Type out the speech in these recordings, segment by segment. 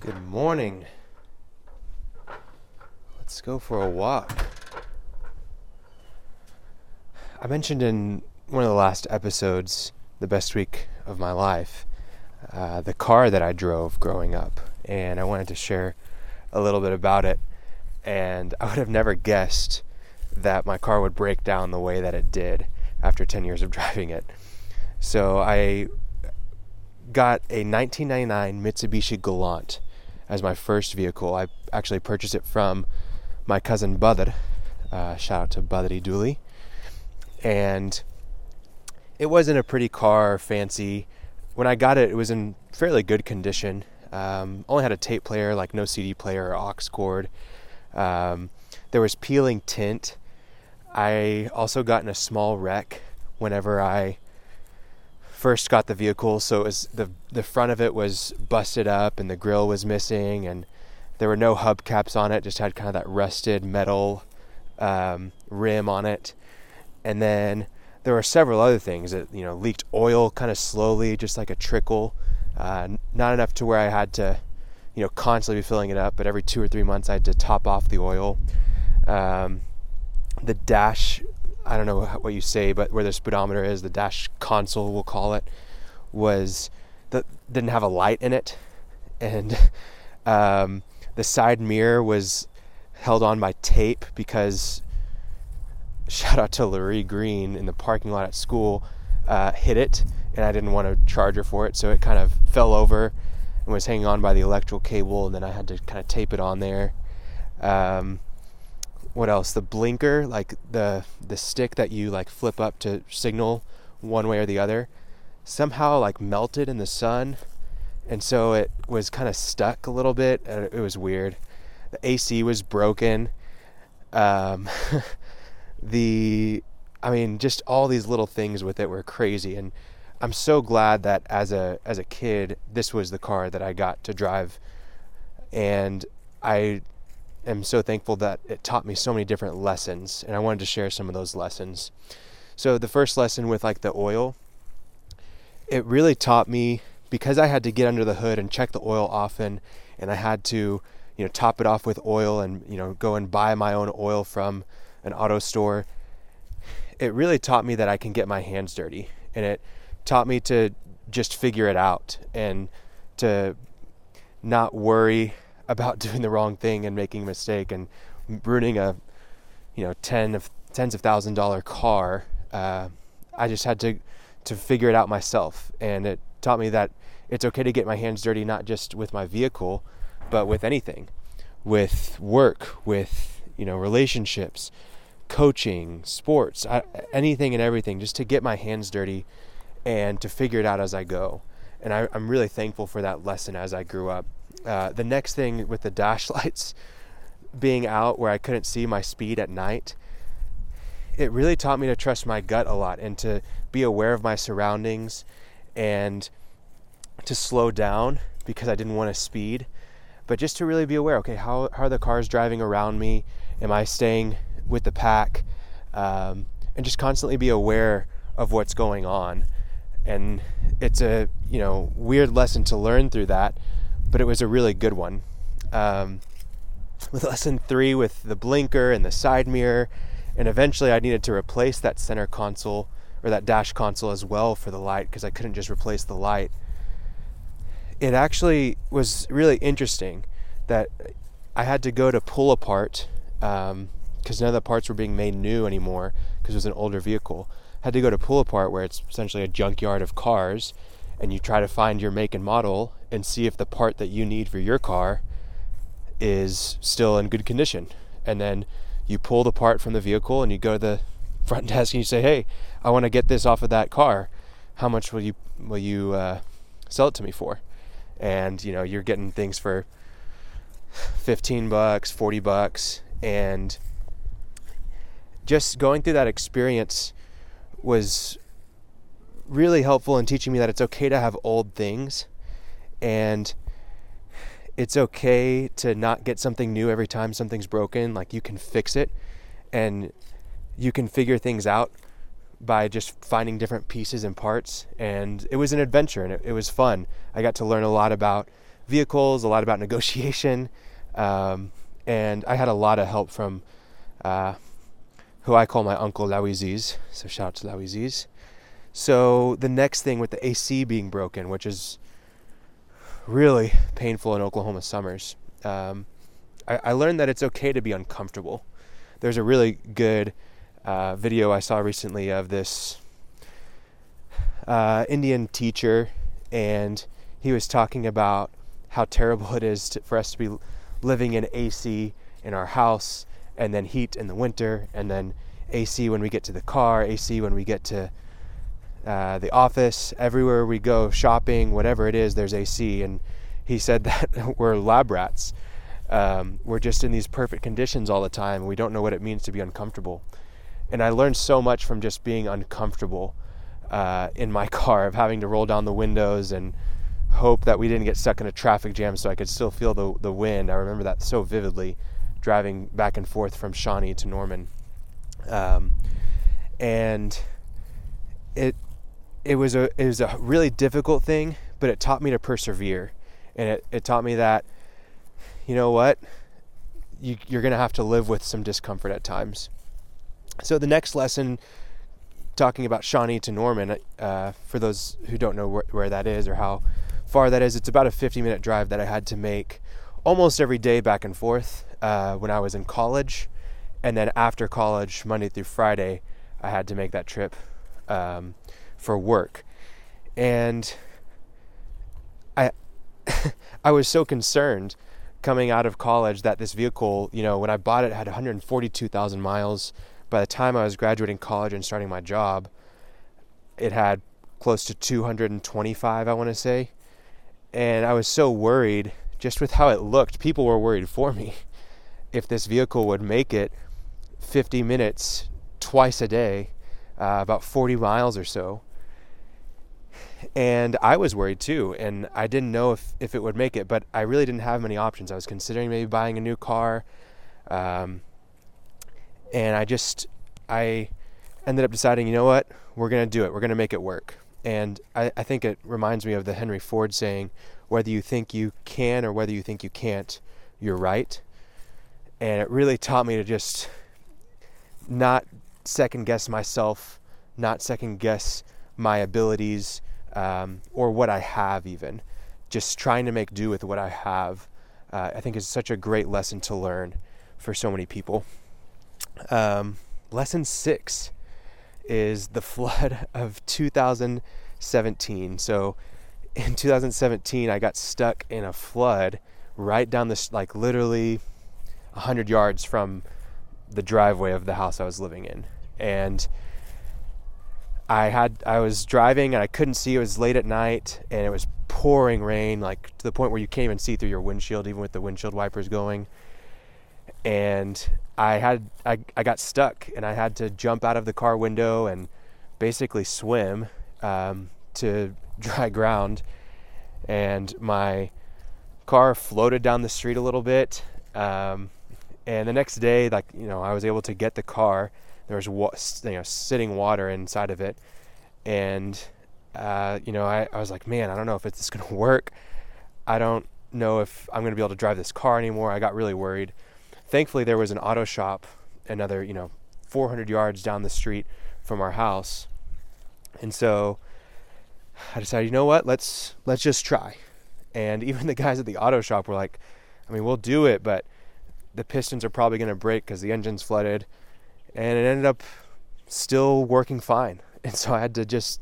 Good morning. Let's go for a walk. I mentioned in one of the last episodes, the best week of my life, uh, the car that I drove growing up, and I wanted to share a little bit about it. And I would have never guessed that my car would break down the way that it did after 10 years of driving it. So I got a 1999 Mitsubishi Galant as my first vehicle. I actually purchased it from my cousin Badr. Uh, shout out to Badri Dooley. And it wasn't a pretty car, fancy. When I got it, it was in fairly good condition. Um, only had a tape player, like no CD player or aux cord. Um, there was peeling tint. I also got in a small wreck whenever I first got the vehicle, so it was the the front of it was busted up and the grill was missing, and there were no hubcaps on it. Just had kind of that rusted metal um, rim on it, and then there were several other things that you know leaked oil kind of slowly, just like a trickle. Uh, not enough to where I had to, you know, constantly be filling it up, but every two or three months I had to top off the oil. Um, the dash I don't know what you say, but where the speedometer is, the dash console, we'll call it, was that didn't have a light in it, and um, the side mirror was held on by tape because shout out to Larry Green in the parking lot at school uh, hit it, and I didn't want to charge her for it, so it kind of fell over and was hanging on by the electrical cable, and then I had to kind of tape it on there. Um, what else? The blinker, like the the stick that you like flip up to signal one way or the other, somehow like melted in the sun, and so it was kind of stuck a little bit. It was weird. The AC was broken. Um, the, I mean, just all these little things with it were crazy, and I'm so glad that as a as a kid, this was the car that I got to drive, and I am so thankful that it taught me so many different lessons, and I wanted to share some of those lessons. So, the first lesson with like the oil, it really taught me because I had to get under the hood and check the oil often, and I had to, you know, top it off with oil and, you know, go and buy my own oil from an auto store. It really taught me that I can get my hands dirty, and it taught me to just figure it out and to not worry about doing the wrong thing and making a mistake and ruining a you know ten of tens of thousand dollar car uh, i just had to to figure it out myself. And it taught me that it's okay to get my hands dirty not just with my vehicle but with anything. With work with you know relationships coaching sports I, anything and everything just to get my hands dirty and to figure it out as i go. And I, i'm really thankful for that lesson as i grew up uh, the next thing with the dash lights being out where I couldn't see my speed at night, it really taught me to trust my gut a lot and to be aware of my surroundings and to slow down because I didn't want to speed, but just to really be aware okay, how, how are the cars driving around me? Am I staying with the pack? Um, and just constantly be aware of what's going on. And it's a you know weird lesson to learn through that, but it was a really good one. Um, with lesson three, with the blinker and the side mirror, and eventually I needed to replace that center console or that dash console as well for the light because I couldn't just replace the light. It actually was really interesting that I had to go to pull apart because um, none of the parts were being made new anymore because it was an older vehicle. I had to go to pull apart where it's essentially a junkyard of cars and you try to find your make and model and see if the part that you need for your car is still in good condition. And then you pull the part from the vehicle and you go to the front desk and you say, "Hey, I want to get this off of that car. How much will you will you uh, sell it to me for?" And you know you're getting things for 15 bucks, 40 bucks, and just going through that experience was really helpful in teaching me that it's okay to have old things and it's okay to not get something new every time something's broken. Like you can fix it and you can figure things out by just finding different pieces and parts. And it was an adventure and it, it was fun. I got to learn a lot about vehicles, a lot about negotiation, um, and I had a lot of help from uh, who I call my uncle Lawiziz. So shout out to Lawiziz. So the next thing with the AC being broken, which is really painful in Oklahoma summers, um, I, I, learned that it's okay to be uncomfortable. There's a really good uh, video I saw recently of this uh, Indian teacher, and he was talking about how terrible it is to, for us to be living in AC in our house, and then heat in the winter, and then AC when we get to the car, AC when we get to uh, the office, everywhere we go, shopping, whatever it is, there's AC. And he said that we're lab rats. Um, we're just in these perfect conditions all the time. We don't know what it means to be uncomfortable. And I learned so much from just being uncomfortable uh, in my car, of having to roll down the windows and hope that we didn't get stuck in a traffic jam so I could still feel the, the wind. I remember that so vividly driving back and forth from Shawnee to Norman. Um, and it it was a it was a really difficult thing, but it taught me to persevere, and it, it taught me that you know what? You, you're gonna have to live with some discomfort at times. So the next lesson, talking about Shawnee to Norman, uh, for those who don't know wh- where that is or how far that is, it's about a 50 minute drive that I had to make almost every day back and forth uh, when I was in college, and then after college, Monday through Friday, I had to make that trip um, for work, and I I was so concerned coming out of college that this vehicle, you know, when I bought it, had 142,000 miles. By the time I was graduating college and starting my job, it had close to 225, I want to say. And I was so worried just with how it looked. People were worried for me if this vehicle would make it 50 minutes twice a day, uh, about 40 miles or so. And I was worried too, and I didn't know if, if it would make it, but I really didn't have many options. I was considering maybe buying a new car. Um, and I just, I ended up deciding, you know what, we're to do it. We're to make it work. And I, I think it reminds me of the Henry Ford saying, whether you think you can or whether you think you can't, you're right. And it really taught me to just not second guess myself, not second guess my abilities um, or what I have, even. Just trying to make do with what I have, uh, I think is such a great lesson to learn for so many people. Um, lesson six is the flood of 2017. So in 2017, I got stuck in a flood right down this, like literally 100 yards from the driveway of the house I was living in. And I had I was driving and I couldn't see. It was late at night and it was pouring rain, like to the point where you can't even see through your windshield, even with the windshield wipers going. And I had I, I got stuck and I had to jump out of the car window and basically swim um, to dry ground. And my car floated down the street a little bit. Um, and the next day, like you know, I was able to get the car. There was wa- you know sitting water inside of it, and uh, you know, I, I was like, man, I don't know if it's gonna work. I don't know if I'm gonna be able to drive this car anymore. I got really worried. Thankfully, there was an auto shop, another you know, 400 yards down the street from our house, and so I decided, you know what, let's let's just try. And even the guys at the auto shop were like, I mean, we'll do it, but the pistons are probably going to break because the engine's flooded. And it ended up still working fine. And so I had to just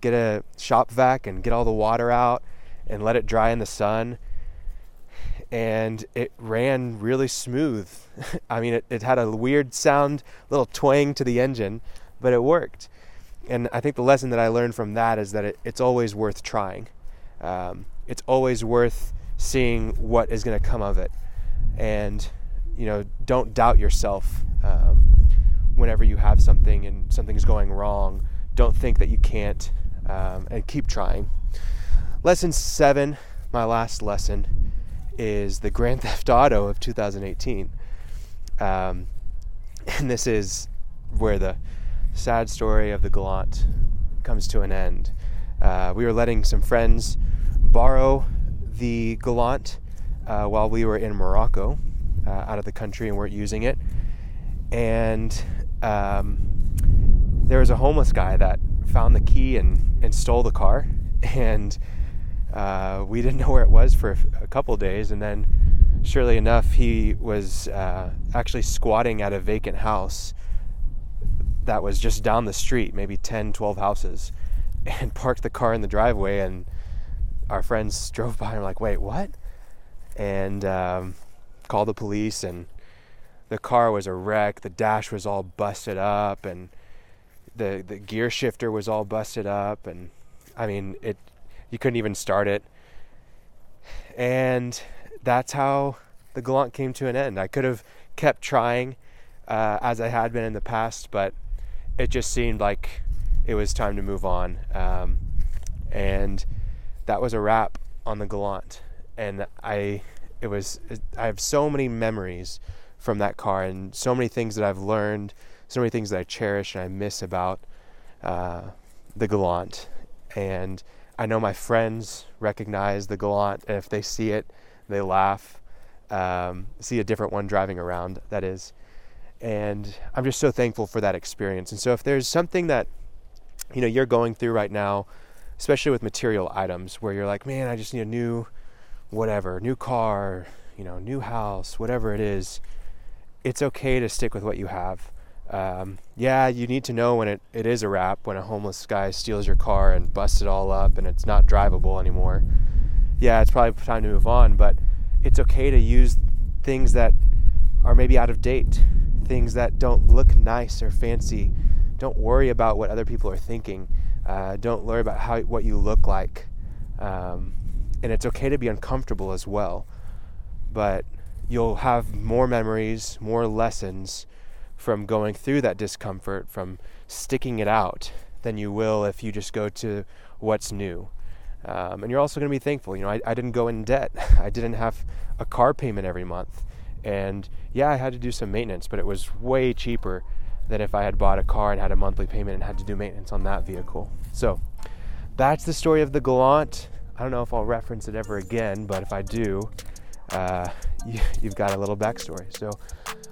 get a shop vac and get all the water out and let it dry in the sun. And it ran really smooth. I mean, it, it had a weird sound, little twang to the engine, but it worked. And I think the lesson that I learned from that is that it, it's always worth trying. Um, it's always worth seeing what is going to come of it. And you know, don't doubt yourself um, whenever you have something and something's going wrong. Don't think that you can't, um, and keep trying. Lesson seven, my last lesson, is the Grand Theft Auto of 2018. Um, and this is where the sad story of the Galant comes to an end. Uh, we were letting some friends borrow the Galant uh, while we were in Morocco, uh, out of the country, and weren't using it. And um, there was a homeless guy that found the key and, and stole the car. And uh, we didn't know where it was for a couple days. And then, surely enough, he was uh, actually squatting at a vacant house that was just down the street, maybe 10, 12 houses, and parked the car in the driveway. And our friends drove by and were like, wait, what? And um, called the police, and the car was a wreck. The dash was all busted up, and the, the gear shifter was all busted up. And I mean, it you couldn't even start it. And that's how the Galant came to an end. I could have kept trying uh, as I had been in the past, but it just seemed like it was time to move on. Um, and that was a wrap on the Galant. And I, it was, I have so many memories from that car and so many things that I've learned, so many things that I cherish and I miss about uh, the Galant. And I know my friends recognize the Galant, and if they see it, they laugh. Um, see a different one driving around, that is. And I'm just so thankful for that experience. And so, if there's something that you know you're going through right now, especially with material items, where you're like, man, I just need a new, whatever, new car, you know, new house, whatever it is, it's okay to stick with what you have um, yeah, you need to know when it, it is a wrap, when a homeless guy steals your car and busts it all up and it's not drivable anymore. Yeah, it's probably time to move on, but it's okay to use things that are maybe out of date, things that don't look nice or fancy. Don't worry about what other people are thinking. Uh, don't worry about how what you look like. Um, and it's okay to be uncomfortable as well. But you'll have more memories, more lessons from going through that discomfort, from sticking it out, than you will if you just go to what's new. Um, and you're also going to be thankful. You know, I, I didn't go in debt. I didn't have a car payment every month. And yeah, I had to do some maintenance, but it was way cheaper than if I had bought a car and had a monthly payment and had to do maintenance on that vehicle. So that's the story of the Galant. I don't know if I'll reference it ever again, but if I do, uh, you, have got a little backstory. So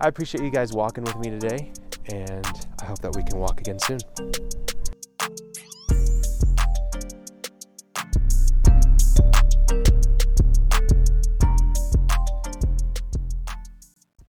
I appreciate you guys walking with me today, and I hope that we can walk again soon.